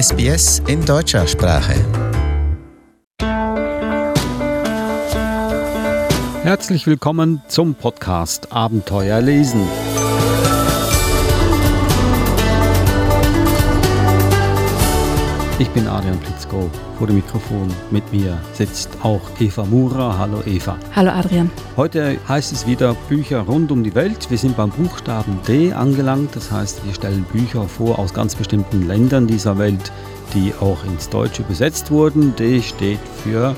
SBS in deutscher Sprache. Herzlich willkommen zum Podcast Abenteuer lesen. Ich bin Adrian Plitzko. Vor dem Mikrofon mit mir sitzt auch Eva Mura. Hallo Eva. Hallo Adrian. Heute heißt es wieder Bücher rund um die Welt. Wir sind beim Buchstaben D angelangt. Das heißt, wir stellen Bücher vor aus ganz bestimmten Ländern dieser Welt, die auch ins Deutsche übersetzt wurden. D steht für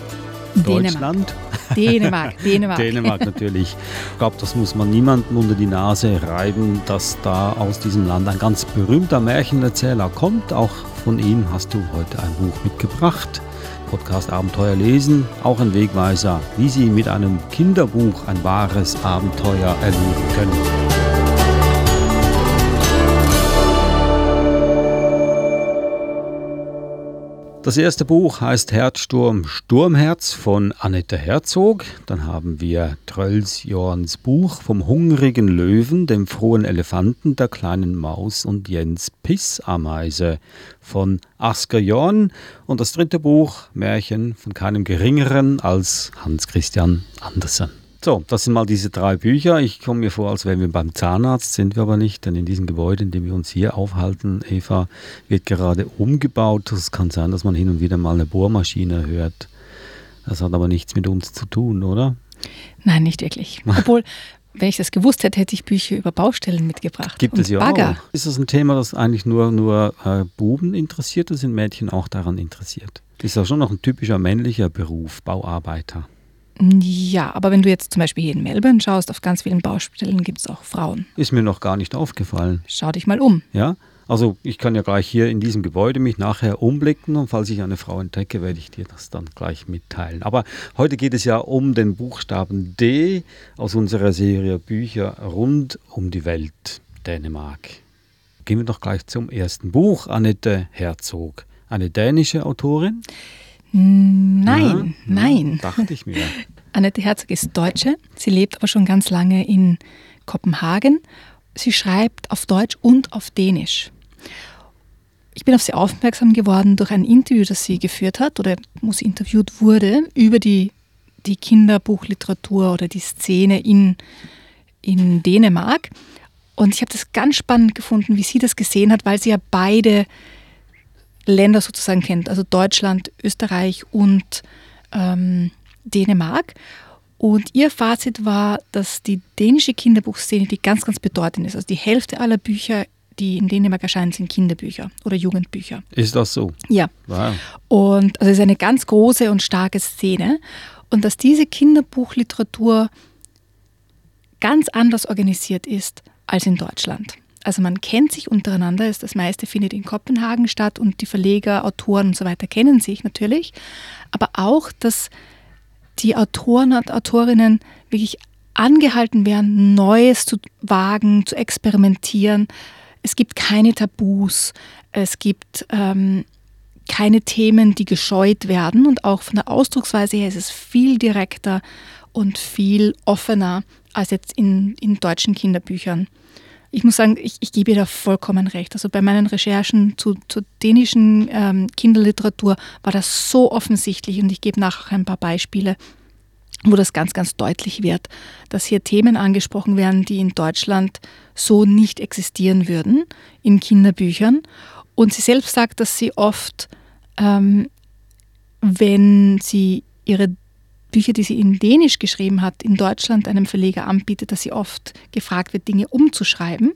Deutschland. Dänemark. Dänemark. Dänemark natürlich. Ich glaube, das muss man niemandem unter die Nase reiben, dass da aus diesem Land ein ganz berühmter Märchenerzähler kommt. Auch von ihm hast du heute ein Buch mitgebracht. Podcast Abenteuer lesen, auch ein Wegweiser, wie Sie mit einem Kinderbuch ein wahres Abenteuer erleben können. Das erste Buch heißt Herzsturm Sturmherz von Annette Herzog. Dann haben wir Trölls Jorns Buch vom hungrigen Löwen, dem frohen Elefanten, der kleinen Maus und Jens Pissameise von Asker Jorn. Und das dritte Buch Märchen von keinem geringeren als Hans Christian Andersen. So, das sind mal diese drei Bücher. Ich komme mir vor, als wären wir beim Zahnarzt, sind wir aber nicht, denn in diesem Gebäude, in dem wir uns hier aufhalten, Eva, wird gerade umgebaut. Es kann sein, dass man hin und wieder mal eine Bohrmaschine hört. Das hat aber nichts mit uns zu tun, oder? Nein, nicht wirklich. Obwohl, wenn ich das gewusst hätte, hätte ich Bücher über Baustellen mitgebracht. Gibt es ja Bagger. auch. Ist das ein Thema, das eigentlich nur, nur äh, Buben interessiert oder sind Mädchen auch daran interessiert? Das ist ja schon noch ein typischer männlicher Beruf, Bauarbeiter. Ja, aber wenn du jetzt zum Beispiel hier in Melbourne schaust, auf ganz vielen Baustellen gibt es auch Frauen. Ist mir noch gar nicht aufgefallen. Schau dich mal um. Ja, also ich kann ja gleich hier in diesem Gebäude mich nachher umblicken und falls ich eine Frau entdecke, werde ich dir das dann gleich mitteilen. Aber heute geht es ja um den Buchstaben D aus unserer Serie Bücher rund um die Welt, Dänemark. Gehen wir doch gleich zum ersten Buch, Annette Herzog, eine dänische Autorin. Nein, ja, nein. Dachte ich mir. Annette Herzog ist Deutsche. Sie lebt aber schon ganz lange in Kopenhagen. Sie schreibt auf Deutsch und auf Dänisch. Ich bin auf sie aufmerksam geworden durch ein Interview, das sie geführt hat oder wo sie interviewt wurde über die, die Kinderbuchliteratur oder die Szene in, in Dänemark. Und ich habe das ganz spannend gefunden, wie sie das gesehen hat, weil sie ja beide Länder sozusagen kennt, also Deutschland, Österreich und ähm, Dänemark. Und ihr Fazit war, dass die dänische Kinderbuchszene die ganz, ganz bedeutend ist. Also die Hälfte aller Bücher, die in Dänemark erscheinen, sind Kinderbücher oder Jugendbücher. Ist das so? Ja. Wow. Und also es ist eine ganz große und starke Szene. Und dass diese Kinderbuchliteratur ganz anders organisiert ist als in Deutschland. Also man kennt sich untereinander, das meiste findet in Kopenhagen statt und die Verleger, Autoren und so weiter kennen sich natürlich. Aber auch, dass die Autoren und Autorinnen wirklich angehalten werden, Neues zu wagen, zu experimentieren. Es gibt keine Tabus, es gibt ähm, keine Themen, die gescheut werden und auch von der Ausdrucksweise her ist es viel direkter und viel offener als jetzt in, in deutschen Kinderbüchern ich muss sagen, ich, ich gebe ihr da vollkommen recht. Also bei meinen Recherchen zu, zur dänischen ähm, Kinderliteratur war das so offensichtlich und ich gebe nachher ein paar Beispiele, wo das ganz, ganz deutlich wird, dass hier Themen angesprochen werden, die in Deutschland so nicht existieren würden in Kinderbüchern. Und sie selbst sagt, dass sie oft, ähm, wenn sie ihre Bücher, die sie in Dänisch geschrieben hat, in Deutschland einem Verleger anbietet, dass sie oft gefragt wird, Dinge umzuschreiben.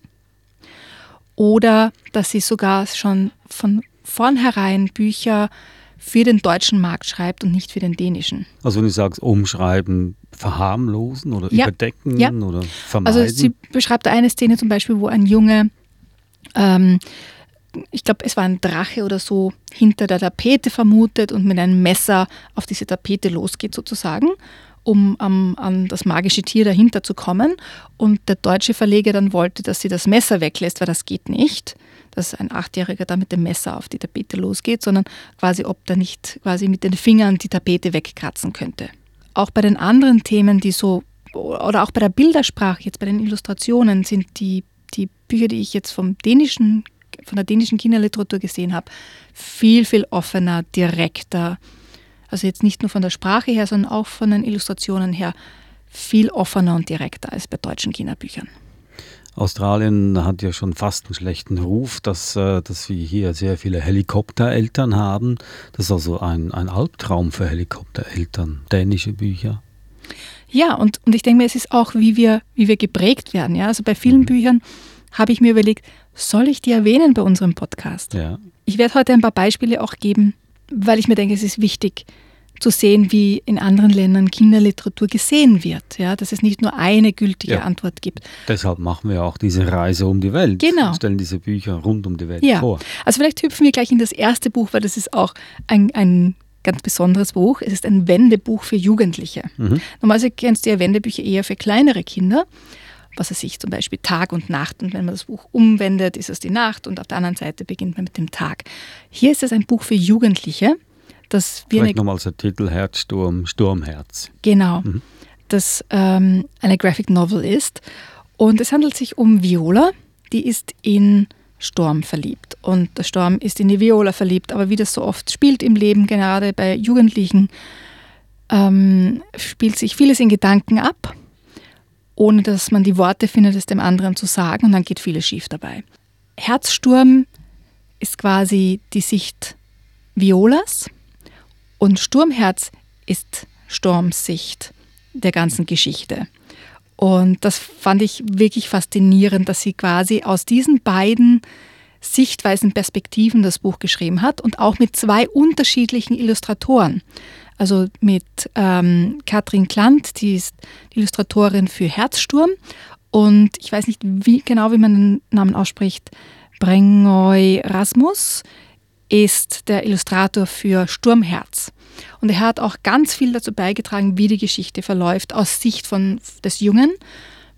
Oder dass sie sogar schon von vornherein Bücher für den deutschen Markt schreibt und nicht für den dänischen. Also wenn du sagst, umschreiben, verharmlosen oder ja, überdecken ja. oder vermeiden? Also sie beschreibt eine Szene zum Beispiel, wo ein Junge ähm, ich glaube, es war ein Drache oder so, hinter der Tapete vermutet und mit einem Messer auf diese Tapete losgeht sozusagen, um um, an das magische Tier dahinter zu kommen. Und der deutsche Verleger dann wollte, dass sie das Messer weglässt, weil das geht nicht, dass ein Achtjähriger da mit dem Messer auf die Tapete losgeht, sondern quasi, ob der nicht quasi mit den Fingern die Tapete wegkratzen könnte. Auch bei den anderen Themen, die so, oder auch bei der Bildersprache, jetzt bei den Illustrationen, sind die, die Bücher, die ich jetzt vom dänischen von der dänischen Kinderliteratur gesehen habe, viel, viel offener, direkter. Also jetzt nicht nur von der Sprache her, sondern auch von den Illustrationen her viel offener und direkter als bei deutschen Kinderbüchern. Australien hat ja schon fast einen schlechten Ruf, dass, äh, dass wir hier sehr viele Helikoptereltern haben. Das ist also ein, ein Albtraum für Helikoptereltern, dänische Bücher. Ja, und, und ich denke mir, es ist auch, wie wir, wie wir geprägt werden. Ja? Also bei vielen mhm. Büchern habe ich mir überlegt, soll ich die erwähnen bei unserem Podcast? Ja. Ich werde heute ein paar Beispiele auch geben, weil ich mir denke, es ist wichtig, zu sehen, wie in anderen Ländern Kinderliteratur gesehen wird. Ja, dass es nicht nur eine gültige ja. Antwort gibt. Deshalb machen wir auch diese Reise um die Welt. Genau. Und stellen diese Bücher rund um die Welt ja. vor. Also vielleicht hüpfen wir gleich in das erste Buch, weil das ist auch ein, ein ganz besonderes Buch. Es ist ein Wendebuch für Jugendliche. Mhm. Normalerweise kennst du ja Wendebücher eher für kleinere Kinder. Was er sich zum Beispiel Tag und Nacht. Und wenn man das Buch umwendet, ist es die Nacht und auf der anderen Seite beginnt man mit dem Tag. Hier ist es ein Buch für Jugendliche dass wir Vielleicht nochmal der Titel Herzsturm, Sturmherz. Genau, mhm. das ähm, eine Graphic Novel ist. Und es handelt sich um Viola, die ist in Sturm verliebt. Und der Sturm ist in die Viola verliebt. Aber wie das so oft spielt im Leben, gerade bei Jugendlichen, ähm, spielt sich vieles in Gedanken ab, ohne dass man die Worte findet, es dem anderen zu sagen. Und dann geht vieles schief dabei. Herzsturm ist quasi die Sicht Violas und Sturmherz ist Storms Sicht der ganzen Geschichte. Und das fand ich wirklich faszinierend, dass sie quasi aus diesen beiden Sichtweisen, Perspektiven das Buch geschrieben hat und auch mit zwei unterschiedlichen Illustratoren. Also mit ähm, Katrin Klant, die ist Illustratorin für Herzsturm und ich weiß nicht wie genau, wie man den Namen ausspricht, Brengoy Rasmus ist der Illustrator für Sturmherz. Und er hat auch ganz viel dazu beigetragen, wie die Geschichte verläuft, aus Sicht von, des Jungen,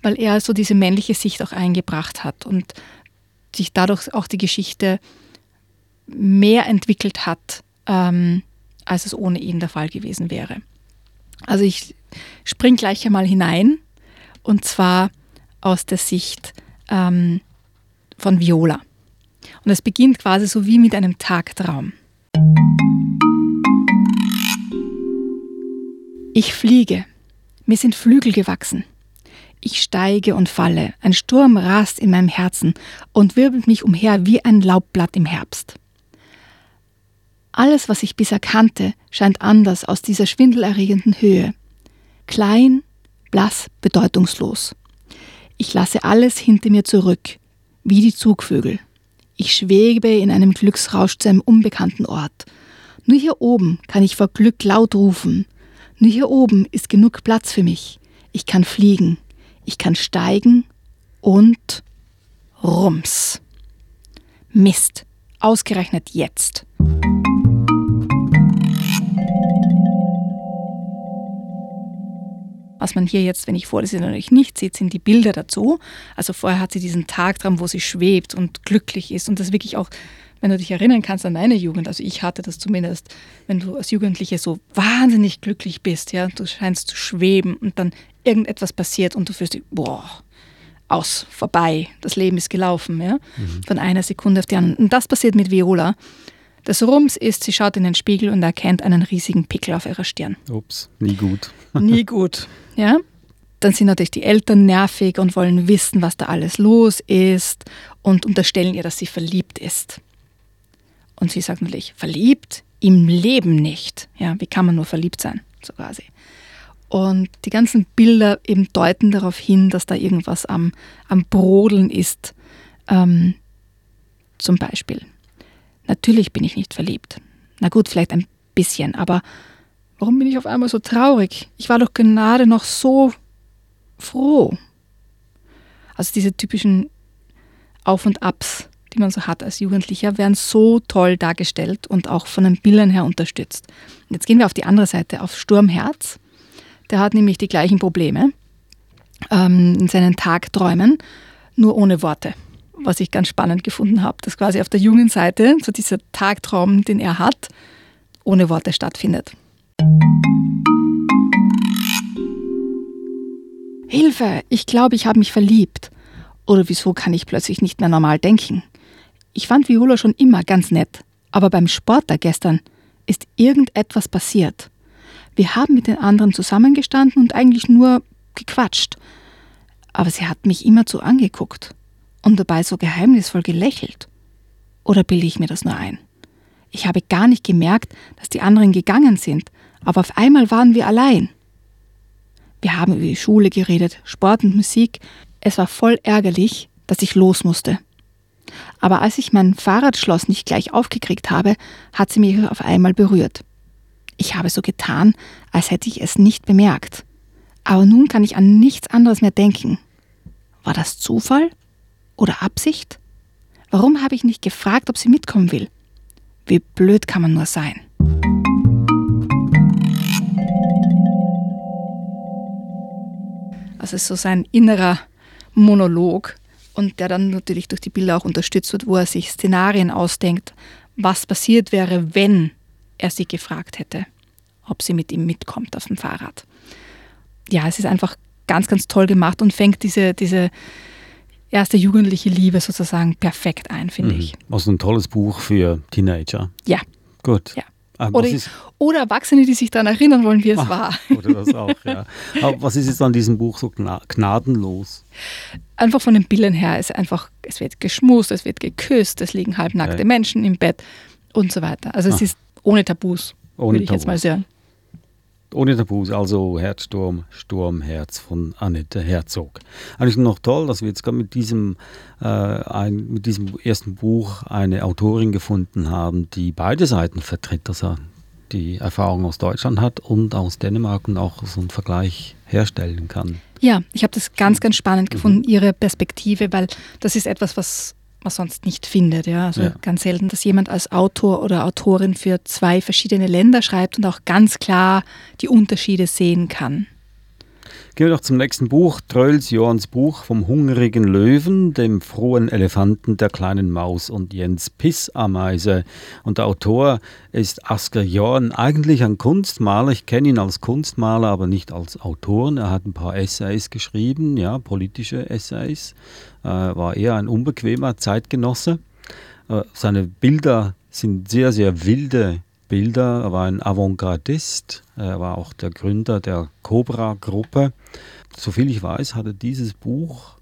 weil er so diese männliche Sicht auch eingebracht hat und sich dadurch auch die Geschichte mehr entwickelt hat, ähm, als es ohne ihn der Fall gewesen wäre. Also ich spring gleich einmal hinein und zwar aus der Sicht ähm, von Viola. Und es beginnt quasi so wie mit einem Tagtraum. Ich fliege. Mir sind Flügel gewachsen. Ich steige und falle. Ein Sturm rast in meinem Herzen und wirbelt mich umher wie ein Laubblatt im Herbst. Alles, was ich bisher kannte, scheint anders aus dieser schwindelerregenden Höhe. Klein, blass, bedeutungslos. Ich lasse alles hinter mir zurück, wie die Zugvögel. Ich schwebe in einem Glücksrausch zu einem unbekannten Ort. Nur hier oben kann ich vor Glück laut rufen. Nur hier oben ist genug Platz für mich. Ich kann fliegen. Ich kann steigen und Rums. Mist. Ausgerechnet jetzt. Was man hier jetzt, wenn ich vorlese, natürlich nicht sieht, sind die Bilder dazu. Also vorher hat sie diesen Tagtraum, wo sie schwebt und glücklich ist und das wirklich auch, wenn du dich erinnern kannst an deine Jugend, also ich hatte das zumindest, wenn du als Jugendliche so wahnsinnig glücklich bist, ja, du scheinst zu schweben und dann irgendetwas passiert und du fühlst dich, boah, aus, vorbei, das Leben ist gelaufen, ja, mhm. von einer Sekunde auf die andere. Und das passiert mit Viola. Das Rums ist, sie schaut in den Spiegel und erkennt einen riesigen Pickel auf ihrer Stirn. Ups, nie gut. nie gut, ja. Dann sind natürlich die Eltern nervig und wollen wissen, was da alles los ist und unterstellen ihr, dass sie verliebt ist. Und sie sagt natürlich, verliebt? Im Leben nicht. Ja, wie kann man nur verliebt sein? So quasi. Und die ganzen Bilder eben deuten darauf hin, dass da irgendwas am, am Brodeln ist. Ähm, zum Beispiel. Natürlich bin ich nicht verliebt. Na gut, vielleicht ein bisschen, aber warum bin ich auf einmal so traurig? Ich war doch gerade noch so froh. Also diese typischen Auf und Abs, die man so hat als Jugendlicher, werden so toll dargestellt und auch von den Bildern her unterstützt. Und jetzt gehen wir auf die andere Seite, auf Sturmherz. Der hat nämlich die gleichen Probleme ähm, in seinen Tagträumen, nur ohne Worte was ich ganz spannend gefunden habe, dass quasi auf der jungen Seite so dieser Tagtraum, den er hat, ohne Worte stattfindet. Hilfe, ich glaube, ich habe mich verliebt. Oder wieso kann ich plötzlich nicht mehr normal denken? Ich fand Viola schon immer ganz nett, aber beim Sport da gestern ist irgendetwas passiert. Wir haben mit den anderen zusammengestanden und eigentlich nur gequatscht. Aber sie hat mich immerzu angeguckt und dabei so geheimnisvoll gelächelt. Oder bilde ich mir das nur ein? Ich habe gar nicht gemerkt, dass die anderen gegangen sind, aber auf einmal waren wir allein. Wir haben über die Schule geredet, Sport und Musik. Es war voll ärgerlich, dass ich los musste. Aber als ich mein Fahrradschloss nicht gleich aufgekriegt habe, hat sie mich auf einmal berührt. Ich habe so getan, als hätte ich es nicht bemerkt. Aber nun kann ich an nichts anderes mehr denken. War das Zufall oder Absicht? Warum habe ich nicht gefragt, ob sie mitkommen will? Wie blöd kann man nur sein? Also es ist so sein innerer Monolog und der dann natürlich durch die Bilder auch unterstützt wird, wo er sich Szenarien ausdenkt, was passiert wäre, wenn er sie gefragt hätte, ob sie mit ihm mitkommt auf dem Fahrrad. Ja, es ist einfach ganz, ganz toll gemacht und fängt diese, diese erste jugendliche Liebe sozusagen perfekt ein, finde mhm. ich. Also ein tolles Buch für Teenager. Ja. Gut. Ja. Ähm, oder, oder, Erwachsene, die sich daran erinnern wollen, wie es Ach, war. Oder das auch, ja. Aber was ist jetzt an diesem Buch so gnadenlos? Einfach von den Bildern her ist einfach, es wird geschmust, es wird geküsst, es liegen halbnackte ja. Menschen im Bett und so weiter. Also es Ach. ist ohne Tabus, ohne würde ich Tabus. jetzt mal sagen. Ohne Tabus, also Herzsturm, Sturmherz von Annette Herzog. Eigentlich noch toll, dass wir jetzt gerade mit diesem, äh, ein, mit diesem ersten Buch eine Autorin gefunden haben, die beide Seiten vertritt, also die Erfahrung aus Deutschland hat und aus Dänemark und auch so einen Vergleich herstellen kann. Ja, ich habe das ganz, ganz spannend gefunden, mhm. ihre Perspektive, weil das ist etwas, was man sonst nicht findet. Ja? Also ja. ganz selten, dass jemand als Autor oder Autorin für zwei verschiedene Länder schreibt und auch ganz klar die Unterschiede sehen kann. Gehen wir doch zum nächsten Buch, Trölls Johans Buch vom hungrigen Löwen, dem frohen Elefanten, der kleinen Maus und Jens Pissameise. Und der Autor ist Asker Jorn, eigentlich ein Kunstmaler. Ich kenne ihn als Kunstmaler, aber nicht als Autor. Er hat ein paar Essays geschrieben, ja, politische Essays. Äh, war eher ein unbequemer Zeitgenosse. Äh, seine Bilder sind sehr, sehr wilde Bilder. Er war ein Avantgardist. Er war auch der Gründer der Cobra-Gruppe. Soviel ich weiß, hat er dieses Buch,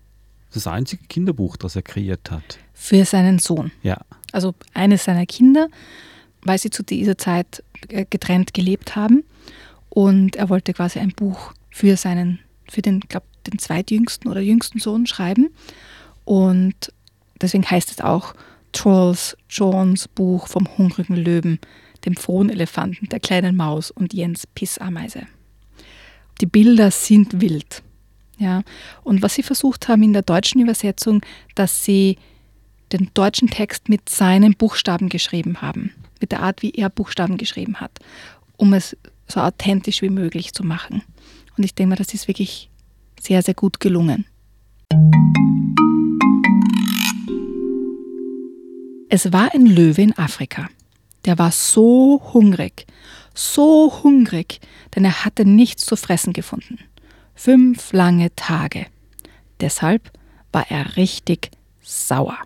das einzige Kinderbuch, das er kreiert hat. Für seinen Sohn. Ja. Also eines seiner Kinder, weil sie zu dieser Zeit äh, getrennt gelebt haben. Und er wollte quasi ein Buch für seinen, für den, glaube den zweitjüngsten oder jüngsten Sohn schreiben. Und deswegen heißt es auch Trolls Johns Buch vom hungrigen Löwen dem Frohnelefanten, der kleinen Maus und Jens Pissameise. Die Bilder sind wild. Ja, und was sie versucht haben in der deutschen Übersetzung, dass sie den deutschen Text mit seinen Buchstaben geschrieben haben, mit der Art, wie er Buchstaben geschrieben hat, um es so authentisch wie möglich zu machen. Und ich denke mal, das ist wirklich sehr, sehr gut gelungen. Es war ein Löwe in Afrika der war so hungrig, so hungrig, denn er hatte nichts zu fressen gefunden. Fünf lange Tage. Deshalb war er richtig sauer.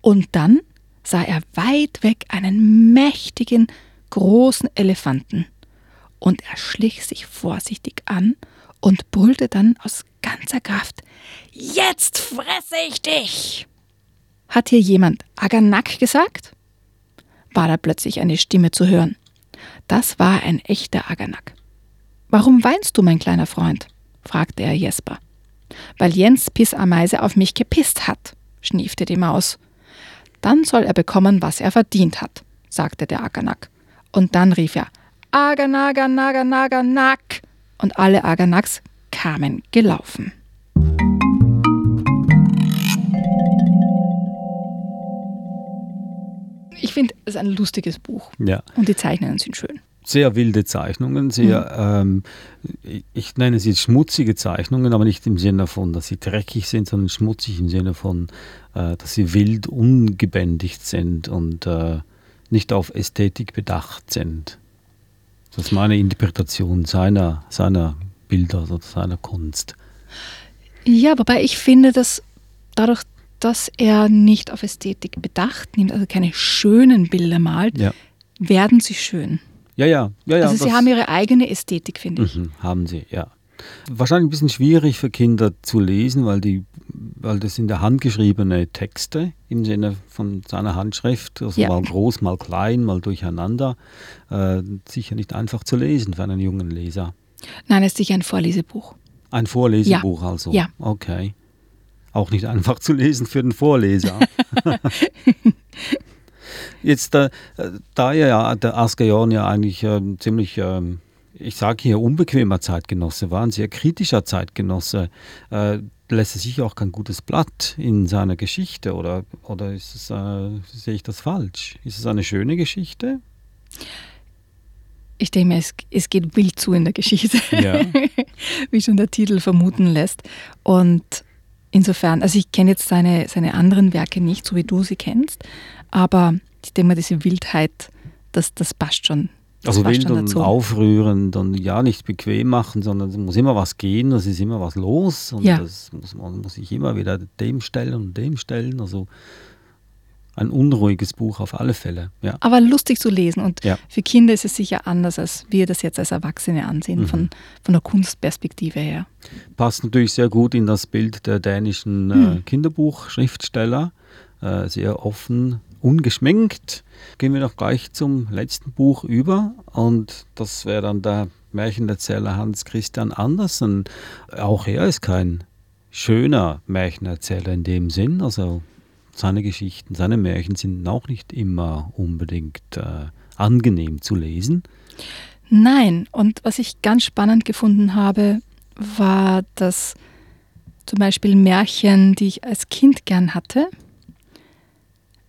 Und dann sah er weit weg einen mächtigen, großen Elefanten. Und er schlich sich vorsichtig an und brüllte dann aus ganzer Kraft: Jetzt fresse ich dich! Hat hier jemand Aganak gesagt? war da plötzlich eine Stimme zu hören. Das war ein echter Aganak. Warum weinst du, mein kleiner Freund? fragte er Jesper. Weil Jens Pissameise auf mich gepisst hat, schniefte die Maus. Dann soll er bekommen, was er verdient hat, sagte der Aganak. Und dann rief er Aganaganaganaganak und alle Aganaks kamen gelaufen. Ich finde es ein lustiges Buch. Ja. Und die Zeichnungen sind schön. Sehr wilde Zeichnungen, sehr, mhm. ähm, ich nenne sie schmutzige Zeichnungen, aber nicht im Sinne von, dass sie dreckig sind, sondern schmutzig im Sinne von, äh, dass sie wild ungebändigt sind und äh, nicht auf Ästhetik bedacht sind. Das ist meine Interpretation seiner, seiner Bilder, also seiner Kunst. Ja, wobei ich finde, dass dadurch, dass er nicht auf Ästhetik Bedacht nimmt, also keine schönen Bilder malt, Ja. werden sie schön. Ja, ja, ja, ja. also sie haben ihre eigene Ästhetik, finde ich. Mhm, haben sie, ja. Wahrscheinlich ein bisschen schwierig für Kinder zu lesen, weil, die, weil das sind ja handgeschriebene Texte im Sinne von seiner Handschrift, also Ja. mal groß, mal klein, mal durcheinander. Äh, sicher nicht einfach zu lesen für einen jungen Leser. Nein, es ist sicher ein Vorlesebuch. Ein Vorlesebuch also? Ja. Okay. Auch nicht einfach zu lesen für den Vorleser. Jetzt, äh, da ja der Asgayon ja eigentlich ähm, ziemlich, ähm, ich sage hier, unbequemer Zeitgenosse war, ein sehr kritischer Zeitgenosse, äh, lässt er sich auch kein gutes Blatt in seiner Geschichte oder, oder ist es, äh, sehe ich das falsch? Ist es eine schöne Geschichte? Ich denke mir, es, es geht wild zu in der Geschichte, Ja. wie schon der Titel vermuten lässt. Und insofern, also ich kenne jetzt seine, seine anderen Werke nicht, so wie du sie kennst, aber ich denke mal, diese Wildheit, das, das passt schon. Also wild und dazu. aufrührend und ja, nicht bequem machen, sondern es muss immer was gehen, es ist immer was los und Ja. das muss, man muss sich immer wieder dem stellen und dem stellen. Also ein unruhiges Buch auf alle Fälle. Ja. Aber lustig zu lesen und Ja. für Kinder ist es sicher anders, als wir das jetzt als Erwachsene ansehen, Mhm. von, von der Kunstperspektive her. Passt natürlich sehr gut in das Bild der dänischen äh, Hm. Kinderbuchschriftsteller. Äh, sehr offen, ungeschminkt. Gehen wir doch gleich zum letzten Buch über und das wäre dann der Märchenerzähler Hans Christian Andersen. Auch er ist kein schöner Märchenerzähler in dem Sinn. Also seine Geschichten, seine Märchen sind auch nicht immer unbedingt äh, angenehm zu lesen. Nein, und was ich ganz spannend gefunden habe, war, dass zum Beispiel Märchen, die ich als Kind gern hatte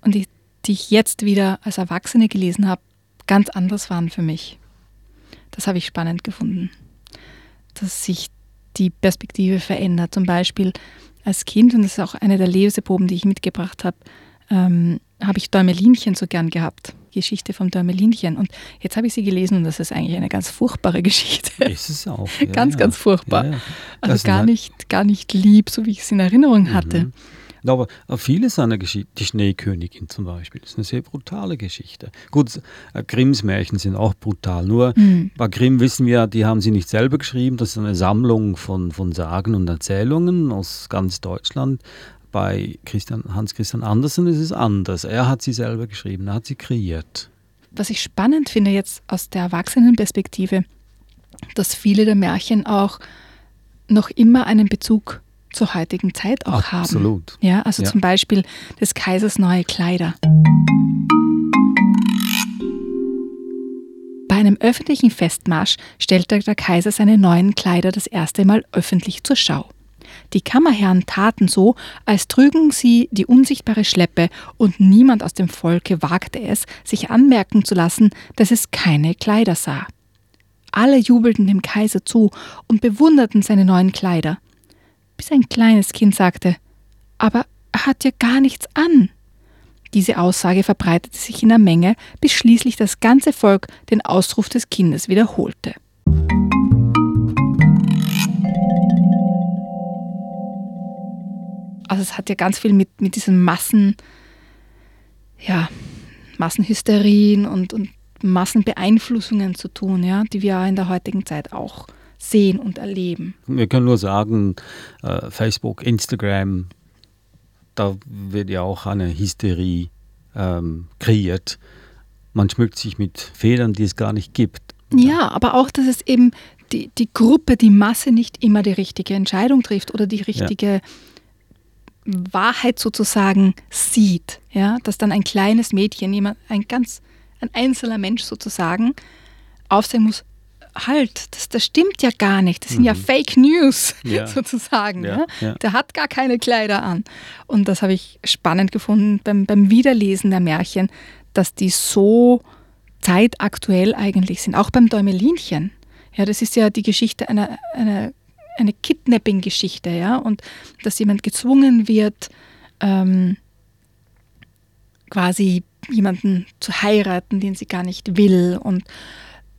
und die, die ich jetzt wieder als Erwachsene gelesen habe, ganz anders waren für mich. Das habe ich spannend gefunden, dass sich die Perspektive verändert. Zum Beispiel als Kind, und das ist auch eine der Leseproben, die ich mitgebracht habe, ähm, habe ich Däumelinchen so gern gehabt. Geschichte vom Däumelinchen. Und jetzt habe ich sie gelesen und das ist eigentlich eine ganz furchtbare Geschichte. Ist es auch. Ja, ganz, ja. ganz furchtbar. Ja. Also gar nicht, gar nicht lieb, so wie ich es in Erinnerung hatte. Mhm. Aber viele seiner Geschichten, die Schneekönigin zum Beispiel, ist eine sehr brutale Geschichte. Gut, äh, Grimms Märchen sind auch brutal. Nur Mhm. bei Grimm wissen wir, die haben sie nicht selber geschrieben. Das ist eine Sammlung von, von Sagen und Erzählungen aus ganz Deutschland. Bei Christian, Hans Christian Andersen ist es anders. Er hat sie selber geschrieben, er hat sie kreiert. Was ich spannend finde jetzt aus der Erwachsenenperspektive, dass viele der Märchen auch noch immer einen Bezug zur heutigen Zeit auch haben. Absolut. Ja, also Ja. zum Beispiel des Kaisers neue Kleider. Bei einem öffentlichen Festmarsch stellte der Kaiser seine neuen Kleider das erste Mal öffentlich zur Schau. Die Kammerherren taten so, als trügen sie die unsichtbare Schleppe, und niemand aus dem Volke wagte es, sich anmerken zu lassen, dass es keine Kleider sah. Alle jubelten dem Kaiser zu und bewunderten seine neuen Kleider bis ein kleines Kind sagte, aber er hat ja gar nichts an. Diese Aussage verbreitete sich in der Menge, bis schließlich das ganze Volk den Ausruf des Kindes wiederholte. Also es hat ja ganz viel mit, mit diesen Massen, ja, Massenhysterien und, und Massenbeeinflussungen zu tun, ja, die wir in der heutigen Zeit auch sehen und erleben. Wir können nur sagen, äh, Facebook, Instagram, da wird ja auch eine Hysterie ähm, kreiert. Man schmückt sich mit Federn, die es gar nicht gibt. Ja, aber auch, dass es eben die, die Gruppe, die Masse nicht immer die richtige Entscheidung trifft oder die richtige Wahrheit sozusagen sieht. Ja, dass dann ein kleines Mädchen, jemand, ein ganz, ein einzelner Mensch sozusagen, aufsehen muss, halt, das, das stimmt ja gar nicht. Das sind ja Fake News Ja. sozusagen. Ja, Ja, ja. Der hat gar keine Kleider an. Und das habe ich spannend gefunden beim, beim Wiederlesen der Märchen, dass die so zeitaktuell eigentlich sind. Auch beim Däumelinchen. Ja, das ist ja die Geschichte einer, einer eine Kidnapping-Geschichte, ja, und dass jemand gezwungen wird, ähm, quasi jemanden zu heiraten, den sie gar nicht will und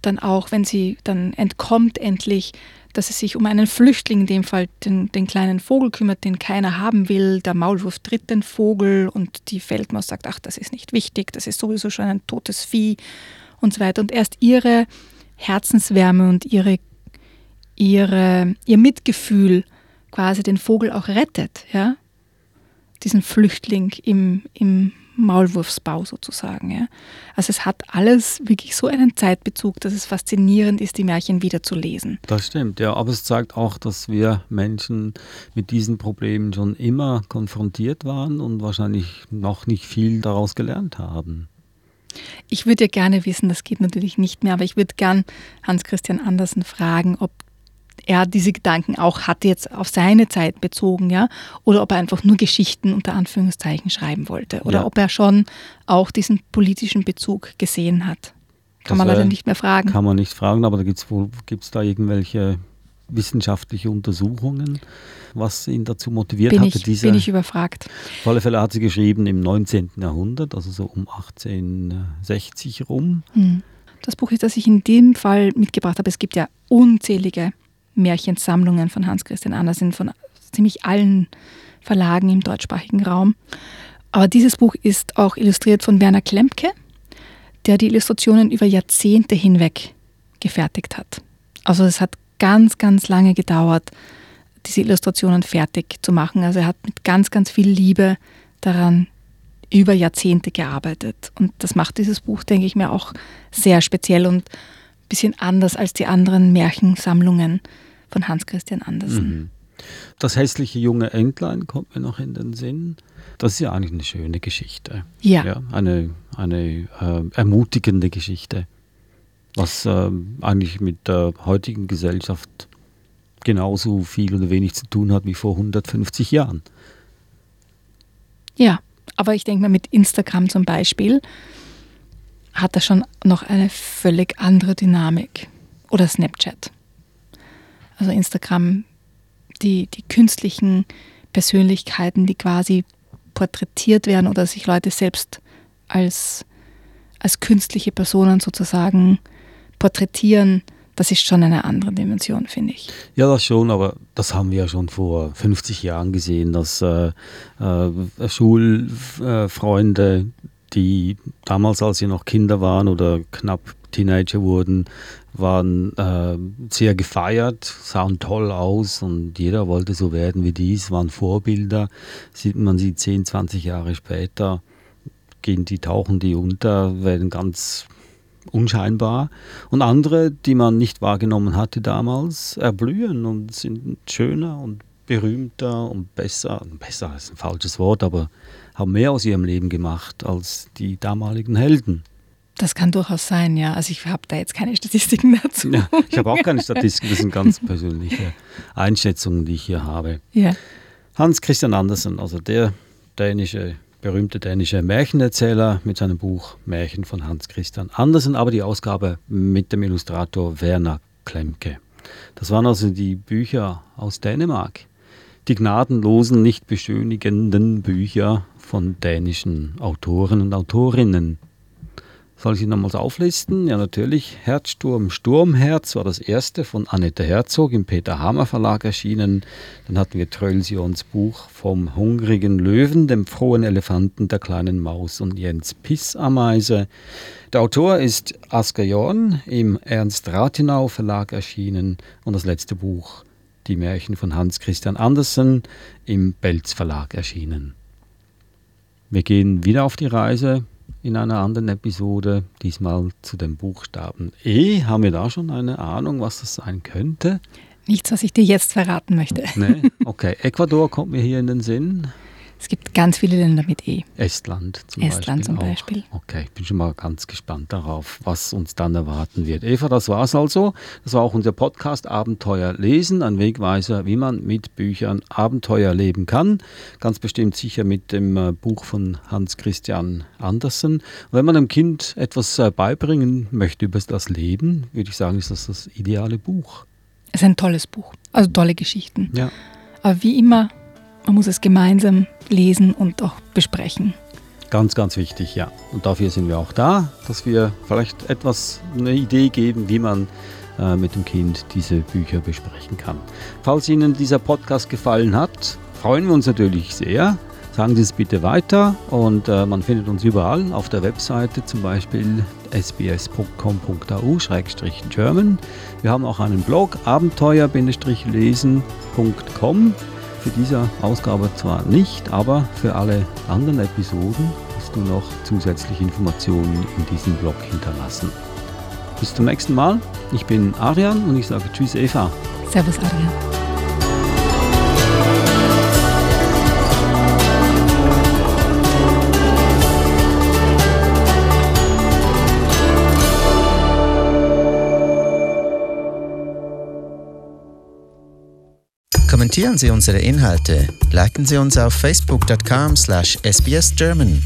dann auch, wenn sie dann entkommt endlich, dass es sich um einen Flüchtling, in dem Fall den, den kleinen Vogel kümmert, den keiner haben will. Der Maulwurf tritt den Vogel und die Feldmaus sagt, ach, das ist nicht wichtig, das ist sowieso schon ein totes Vieh und so weiter. Und erst ihre Herzenswärme und ihre, ihre, ihr Mitgefühl quasi den Vogel auch rettet, ja, diesen Flüchtling im, im Maulwurfsbau sozusagen. Ja. Also es hat alles wirklich so einen Zeitbezug, dass es faszinierend ist, die Märchen wieder zu lesen. Das stimmt, ja, aber es zeigt auch, dass wir Menschen mit diesen Problemen schon immer konfrontiert waren und wahrscheinlich noch nicht viel daraus gelernt haben. Ich würde ja gerne wissen, das geht natürlich nicht mehr, aber ich würde gern Hans Christian Andersen fragen, ob er diese Gedanken auch hatte, jetzt auf seine Zeit bezogen, ja, oder ob er einfach nur Geschichten unter Anführungszeichen schreiben wollte, oder ja. ob er schon auch diesen politischen Bezug gesehen hat. Kann das man leider nicht mehr fragen. Kann man nicht fragen, aber da gibt es da irgendwelche wissenschaftliche Untersuchungen, was ihn dazu motiviert bin hatte. Ich, diese, bin ich überfragt. Auf alle Fälle hat sie geschrieben im 19. Jahrhundert, also so um 1860 rum. Hm. Das Buch ist, das ich in dem Fall mitgebracht habe. Es gibt ja unzählige Märchensammlungen von Hans Christian Andersen, von ziemlich allen Verlagen im deutschsprachigen Raum. Aber dieses Buch ist auch illustriert von Werner Klempke, der die Illustrationen über Jahrzehnte hinweg gefertigt hat. Also es hat ganz, ganz lange gedauert, diese Illustrationen fertig zu machen. Also er hat mit ganz, ganz viel Liebe daran über Jahrzehnte gearbeitet. Und das macht dieses Buch, denke ich mir, auch sehr speziell und ein bisschen anders als die anderen Märchensammlungen von Hans Christian Andersen. Mhm. Das hässliche junge Entlein kommt mir noch in den Sinn. Das ist ja eigentlich eine schöne Geschichte. Ja. ja eine eine äh, ermutigende Geschichte, was äh, eigentlich mit der heutigen Gesellschaft genauso viel oder wenig zu tun hat wie vor 150 Jahren. Ja, aber ich denke mal, mit Instagram zum Beispiel hat er schon noch eine völlig andere Dynamik. Oder Snapchat also Instagram, die, die künstlichen Persönlichkeiten, die quasi porträtiert werden oder sich Leute selbst als, als künstliche Personen sozusagen porträtieren, das ist schon eine andere Dimension, finde ich. Ja, das schon, aber das haben wir ja schon vor 50 Jahren gesehen, dass äh, äh, Schulfreunde, die damals, als sie noch Kinder waren oder knapp Teenager wurden, waren äh, sehr gefeiert, sahen toll aus und jeder wollte so werden wie dies, waren Vorbilder. Sieht man sie 10, 20 Jahre später, gehen die, tauchen die unter, werden ganz unscheinbar. Und andere, die man nicht wahrgenommen hatte damals, erblühen und sind schöner und berühmter und besser. Besser ist ein falsches Wort, aber haben mehr aus ihrem Leben gemacht als die damaligen Helden. Das kann durchaus sein, ja. Also ich habe da jetzt keine Statistiken dazu. Ja, ich habe auch keine Statistiken, das sind ganz persönliche Einschätzungen, die ich hier habe. Ja. Hans Christian Andersen, also der dänische, berühmte dänische Märchenerzähler mit seinem Buch Märchen von Hans Christian Andersen, aber die Ausgabe mit dem Illustrator Werner Klemke. Das waren also die Bücher aus Dänemark. Die gnadenlosen, nicht beschönigenden Bücher von dänischen Autoren und Autorinnen. Soll ich sie nochmals auflisten? Ja, natürlich. Herzsturm, Sturmherz war das erste von Annette Herzog im Peter Hamer Verlag erschienen. Dann hatten wir Trölsions Buch vom hungrigen Löwen, dem frohen Elefanten, der kleinen Maus und Jens Pissameise. Der Autor ist Asker Jorn im Ernst Rathenau Verlag erschienen und das letzte Buch, Die Märchen von Hans Christian Andersen, im Belz Verlag erschienen. Wir gehen wieder auf die Reise in einer anderen Episode, diesmal zu dem Buchstaben E. Haben wir da schon eine Ahnung, was das sein könnte? Nichts, was ich dir jetzt verraten möchte. Nee? Okay, Ecuador kommt mir hier in den Sinn. Es gibt ganz viele Länder mit E. Estland zum Estland Beispiel. zum Beispiel. Okay, ich bin schon mal ganz gespannt darauf, was uns dann erwarten wird. Eva, das war es also. Das war auch unser Podcast Abenteuer lesen, ein Wegweiser, wie man mit Büchern Abenteuer leben kann. Ganz bestimmt sicher mit dem äh, Buch von Hans Christian Andersen. Und wenn man einem Kind etwas äh, beibringen möchte über das Leben, würde ich sagen, ist das das ideale Buch. Es ist ein tolles Buch, also tolle Geschichten. Ja. Aber wie immer man muss es gemeinsam lesen und auch besprechen. Ganz, ganz wichtig, ja. Und dafür sind wir auch da, dass wir vielleicht etwas eine Idee geben, wie man äh, mit dem Kind diese Bücher besprechen kann. Falls Ihnen dieser Podcast gefallen hat, freuen wir uns natürlich sehr. Sagen Sie es bitte weiter und äh, man findet uns überall auf der Webseite, zum Beispiel sbs.com.au-german. Wir haben auch einen Blog abenteuer-lesen.com. Für diese Ausgabe zwar nicht, aber für alle anderen Episoden hast du noch zusätzliche Informationen in diesem Blog hinterlassen. Bis zum nächsten Mal. Ich bin Arian und ich sage Tschüss Eva. Servus Arian. Kommentieren Sie unsere Inhalte, liken Sie uns auf facebook.com/sbsgerman